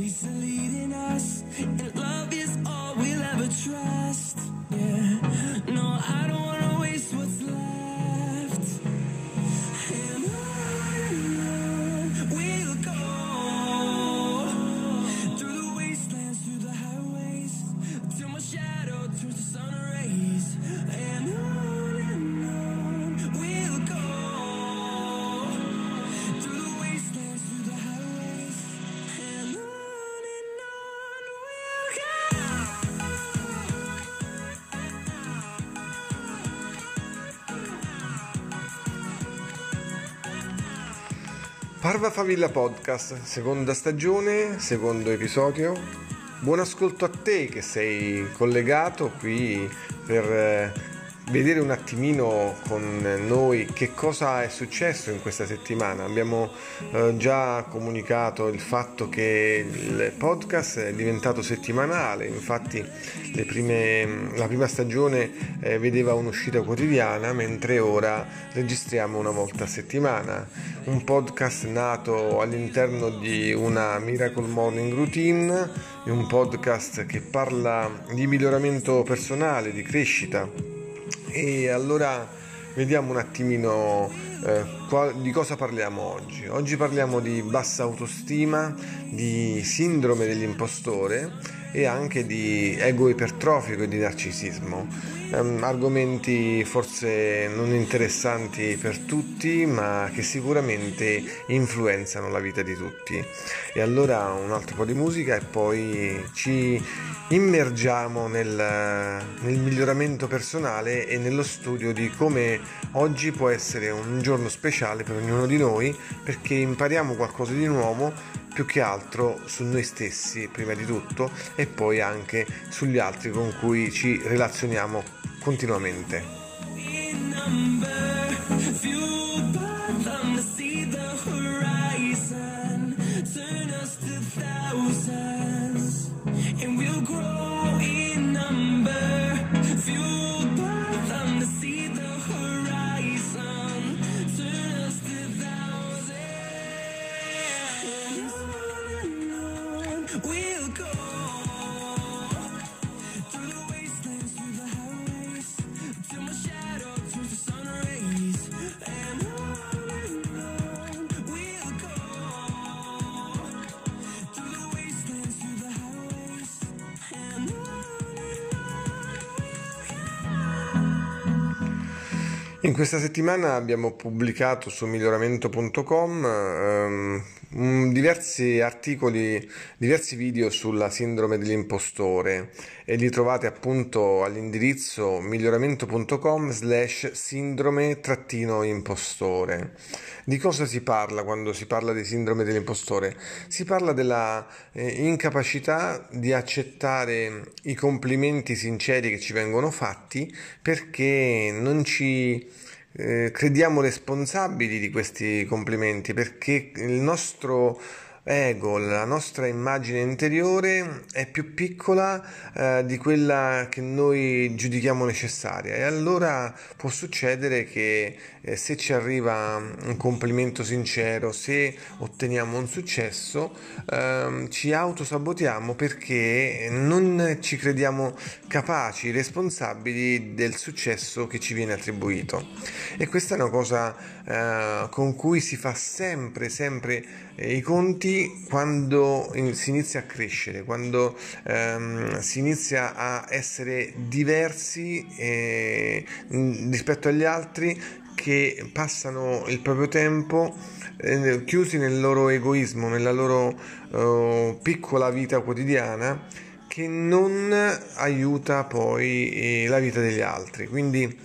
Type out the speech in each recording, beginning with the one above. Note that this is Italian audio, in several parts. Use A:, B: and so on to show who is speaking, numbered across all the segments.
A: Misleading us, and love is all we'll ever trust. Parva Favilla Podcast, seconda stagione, secondo episodio. Buon ascolto a te che sei collegato qui per eh, vedere un attimino con noi che cosa è successo in questa settimana. Abbiamo eh, già comunicato il fatto che il podcast è diventato settimanale, infatti prime, la prima stagione eh, vedeva un'uscita quotidiana, mentre ora registriamo una volta a settimana. Un podcast nato all'interno di una Miracle Morning Routine, un podcast che parla di miglioramento personale, di crescita e allora vediamo un attimino eh, di cosa parliamo oggi. Oggi parliamo di bassa autostima, di sindrome dell'impostore e anche di ego ipertrofico e di narcisismo um, argomenti forse non interessanti per tutti, ma che sicuramente influenzano la vita di tutti. E allora un altro po' di musica e poi ci immergiamo nel, nel miglioramento personale e nello studio di come oggi può essere un giorno speciale per ognuno di noi perché impariamo qualcosa di nuovo più che altro su noi stessi prima di tutto e poi anche sugli altri con cui ci relazioniamo continuamente. In questa settimana abbiamo pubblicato su miglioramento.com ehm, diversi articoli, diversi video sulla sindrome dell'impostore e li trovate appunto all'indirizzo miglioramento.com slash sindrome-impostore. Di cosa si parla quando si parla di sindrome dell'impostore? Si parla della eh, incapacità di accettare i complimenti sinceri che ci vengono fatti perché non ci eh, crediamo responsabili di questi complimenti perché il nostro ego, la nostra immagine interiore è più piccola eh, di quella che noi giudichiamo necessaria e allora può succedere che eh, se ci arriva un complimento sincero, se otteniamo un successo, eh, ci autosabotiamo perché non ci crediamo capaci, responsabili del successo che ci viene attribuito. E questa è una cosa eh, con cui si fa sempre, sempre i conti quando si inizia a crescere, quando ehm, si inizia a essere diversi eh, rispetto agli altri che passano il proprio tempo eh, chiusi nel loro egoismo, nella loro eh, piccola vita quotidiana che non aiuta poi eh, la vita degli altri. Quindi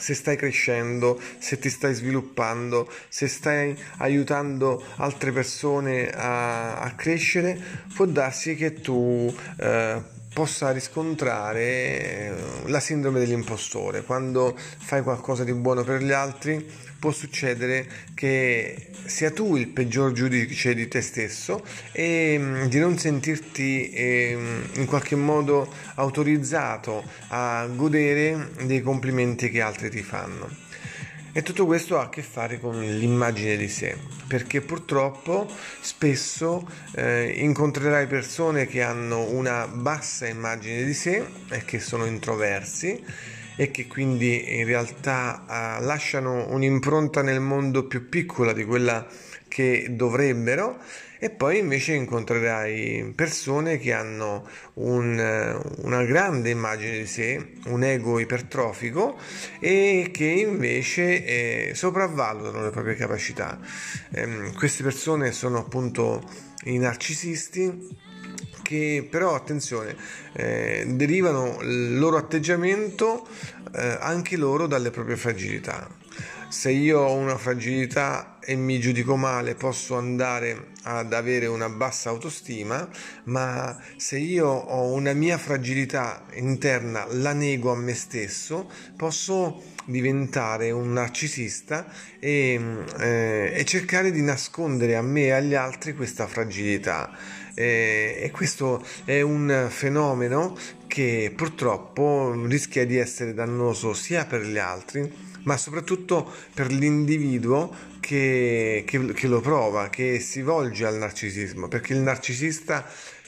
A: se stai crescendo, se ti stai sviluppando, se stai aiutando altre persone a, a crescere, può darsi che tu eh, possa riscontrare eh, la sindrome dell'impostore. Quando fai qualcosa di buono per gli altri, può succedere che sia tu il peggior giudice di te stesso e mm, di non sentirti ehm, in qualche modo autorizzato a godere dei complimenti che altri ti fanno. E tutto questo ha a che fare con l'immagine di sé, perché purtroppo spesso eh, incontrerai persone che hanno una bassa immagine di sé e che sono introversi e che quindi in realtà eh, lasciano un'impronta nel mondo più piccola di quella che dovrebbero e poi invece incontrerai persone che hanno un, una grande immagine di sé, un ego ipertrofico e che invece eh, sopravvalutano le proprie capacità. Eh, queste persone sono appunto i narcisisti che però attenzione eh, derivano il loro atteggiamento eh, anche loro dalle proprie fragilità se io ho una fragilità e mi giudico male posso andare ad avere una bassa autostima, ma se io ho una mia fragilità interna, la nego a me stesso, posso diventare un narcisista e, eh, e cercare di nascondere a me e agli altri questa fragilità. Eh, e questo è un fenomeno che purtroppo rischia di essere dannoso sia per gli altri ma soprattutto per l'individuo che, che, che lo prova, che si volge al narcisismo, perché il narcisista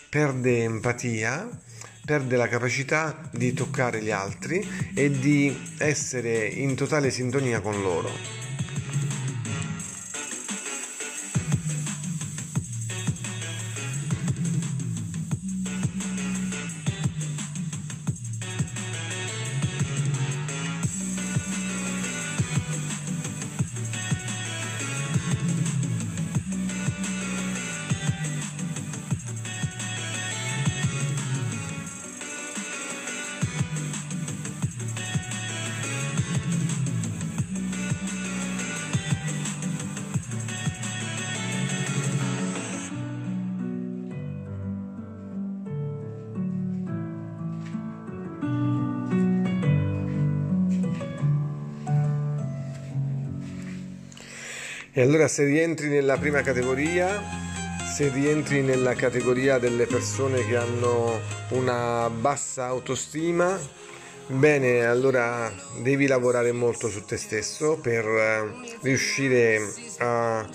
A: perde empatia, perde la capacità di toccare gli altri e di essere in totale sintonia con loro. Allora se rientri nella prima categoria, se rientri nella categoria delle persone che hanno una bassa autostima, bene, allora devi lavorare molto su te stesso per eh, riuscire a,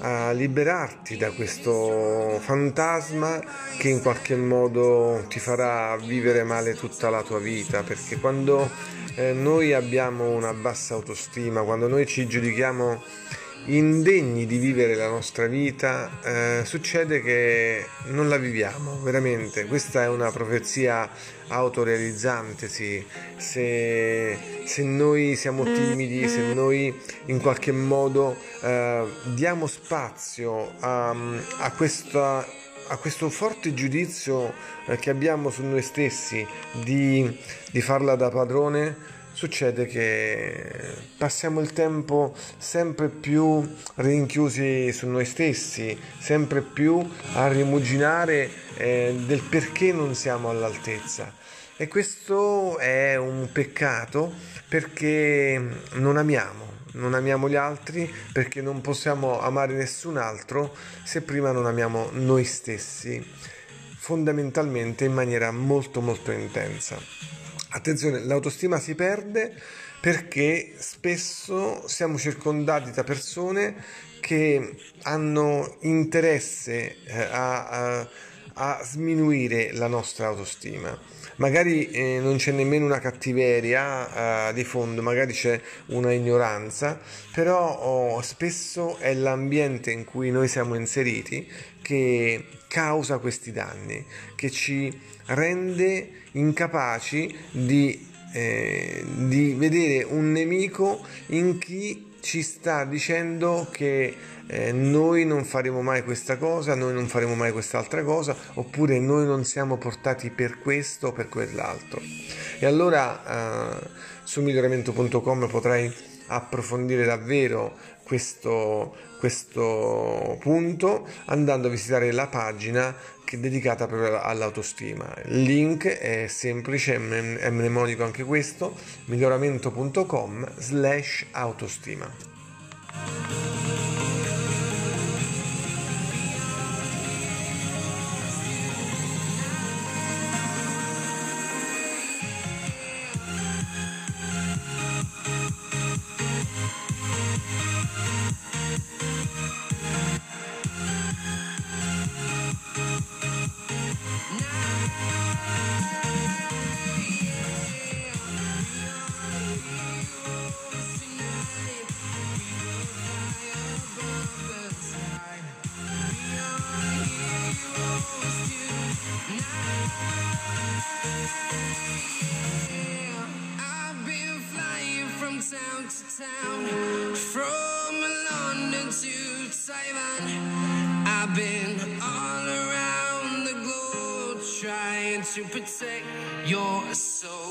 A: a liberarti da questo fantasma che in qualche modo ti farà vivere male tutta la tua vita, perché quando eh, noi abbiamo una bassa autostima, quando noi ci giudichiamo indegni di vivere la nostra vita, eh, succede che non la viviamo, veramente. Questa è una profezia autorealizzante, sì. Se, se noi siamo timidi, se noi in qualche modo eh, diamo spazio a, a questa a questo forte giudizio eh, che abbiamo su noi stessi di, di farla da padrone, succede che passiamo il tempo sempre più rinchiusi su noi stessi, sempre più a rimuginare eh, del perché non siamo all'altezza. E questo è un peccato perché non amiamo, non amiamo gli altri perché non possiamo amare nessun altro se prima non amiamo noi stessi, fondamentalmente in maniera molto molto intensa. Attenzione, l'autostima si perde perché spesso siamo circondati da persone che hanno interesse eh, a, a, a sminuire la nostra autostima. Magari eh, non c'è nemmeno una cattiveria eh, di fondo, magari c'è una ignoranza, però oh, spesso è l'ambiente in cui noi siamo inseriti che causa questi danni, che ci rende incapaci di, eh, di vedere un nemico in chi ci sta dicendo che eh, noi non faremo mai questa cosa, noi non faremo mai quest'altra cosa, oppure noi non siamo portati per questo o per quell'altro. E allora eh, su miglioramento.com potrai approfondire davvero questo, questo punto andando a visitare la pagina che è dedicata proprio all'autostima. Il link è semplice, è mnemonico anche questo, miglioramento.com slash autostima. to protect your soul.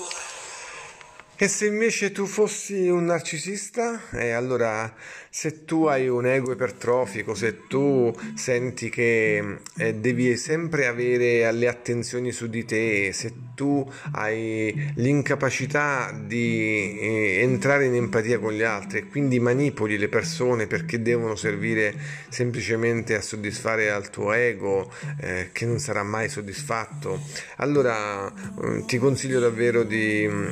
A: E se invece tu fossi un narcisista? Eh, allora se tu hai un ego ipertrofico, se tu senti che eh, devi sempre avere le attenzioni su di te, se tu hai l'incapacità di eh, entrare in empatia con gli altri e quindi manipoli le persone perché devono servire semplicemente a soddisfare al tuo ego eh, che non sarà mai soddisfatto, allora eh, ti consiglio davvero di mm,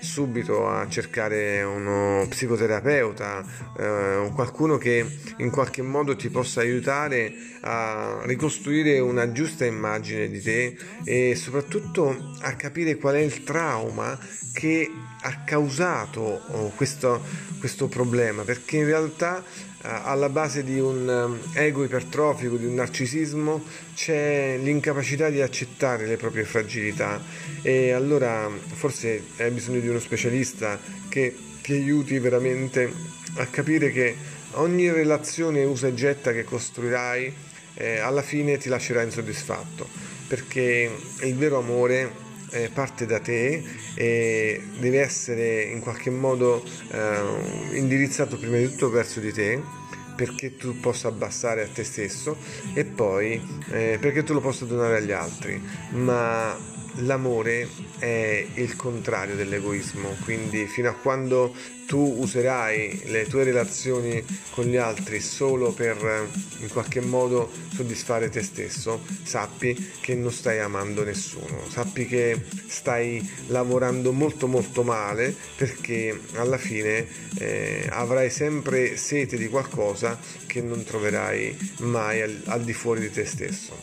A: subito a cercare uno psicoterapeuta eh, qualcuno che in qualche modo ti possa aiutare a ricostruire una giusta immagine di te e soprattutto a capire qual è il trauma che ha causato oh, questo, questo problema, perché in realtà alla base di un eh, ego ipertrofico, di un narcisismo, c'è l'incapacità di accettare le proprie fragilità. E allora forse hai bisogno di uno specialista che ti aiuti veramente a capire che ogni relazione usa e getta che costruirai eh, alla fine ti lascerà insoddisfatto. Perché il vero amore eh, parte da te e deve essere in qualche modo eh, indirizzato prima di tutto verso di te perché tu possa abbassare a te stesso e poi eh, perché tu lo possa donare agli altri. Ma l'amore è il contrario dell'egoismo, quindi fino a quando tu userai le tue relazioni con gli altri solo per in qualche modo soddisfare te stesso, sappi che non stai amando nessuno, sappi che stai lavorando molto molto male perché alla fine eh, avrai sempre sete di qualcosa che non troverai mai al, al di fuori di te stesso.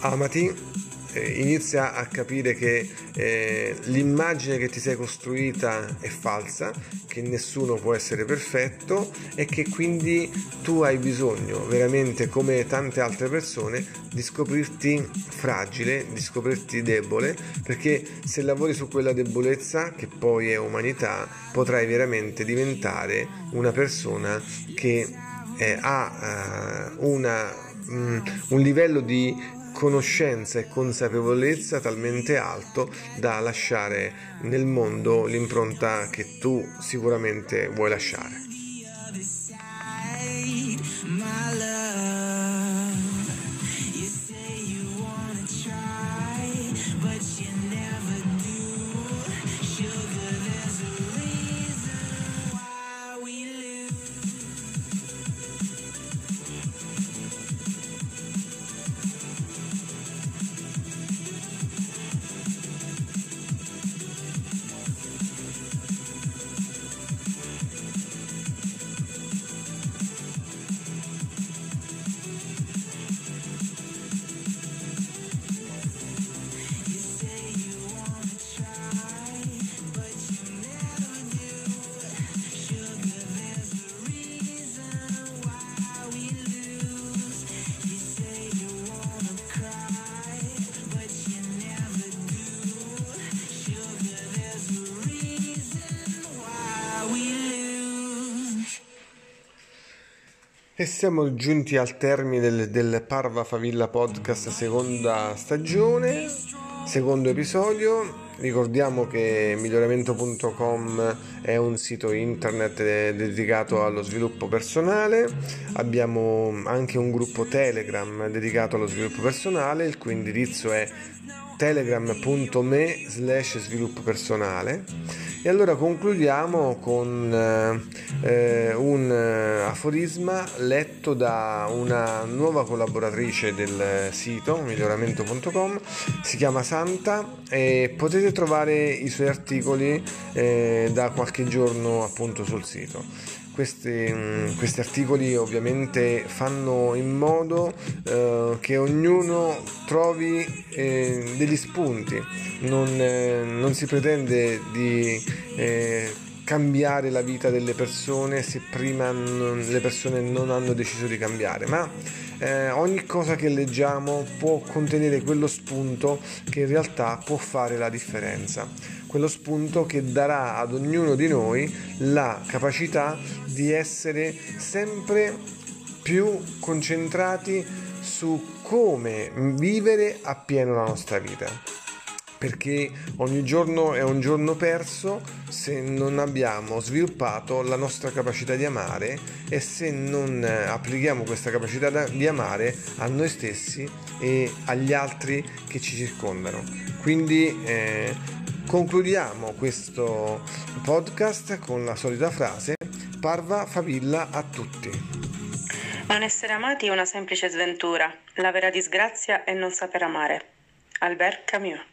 A: Amati inizia a capire che eh, l'immagine che ti sei costruita è falsa, che nessuno può essere perfetto e che quindi tu hai bisogno veramente come tante altre persone di scoprirti fragile, di scoprirti debole, perché se lavori su quella debolezza che poi è umanità, potrai veramente diventare una persona che eh, ha uh, una, um, un livello di conoscenza e consapevolezza talmente alto da lasciare nel mondo l'impronta che tu sicuramente vuoi lasciare. E siamo giunti al termine del, del, Parva Favilla Podcast seconda stagione, secondo episodio. Ricordiamo che miglioramento.com è un sito internet dedicato allo sviluppo personale, abbiamo anche un gruppo Telegram dedicato allo sviluppo personale, il cui indirizzo è telegram.me slash sviluppo personale. E allora concludiamo con eh, un eh, aforisma letto da una nuova collaboratrice del sito miglioramento.com si chiama Santa e potete trovare i suoi articoli eh, da qualche giorno appunto sul sito. Questi, mm, questi, articoli ovviamente fanno in modo eh, che ognuno trovi eh, degli spunti, non, eh, non, si pretende di eh, cambiare la vita delle persone se prima non, le persone non hanno deciso di cambiare, ma eh, ogni cosa che leggiamo può contenere quello spunto che in realtà può fare la differenza. Quello spunto che darà ad ognuno di noi la capacità di essere sempre più concentrati su come vivere appieno la nostra vita perché ogni giorno è un giorno perso se non abbiamo sviluppato la nostra capacità di amare e se non eh, applichiamo questa capacità di amare a noi stessi e agli altri che ci circondano. Quindi eh, concludiamo questo podcast con la solita frase Parva favilla a tutti.
B: Non essere amati è una semplice sventura, la vera disgrazia è non saper amare. Albert Camus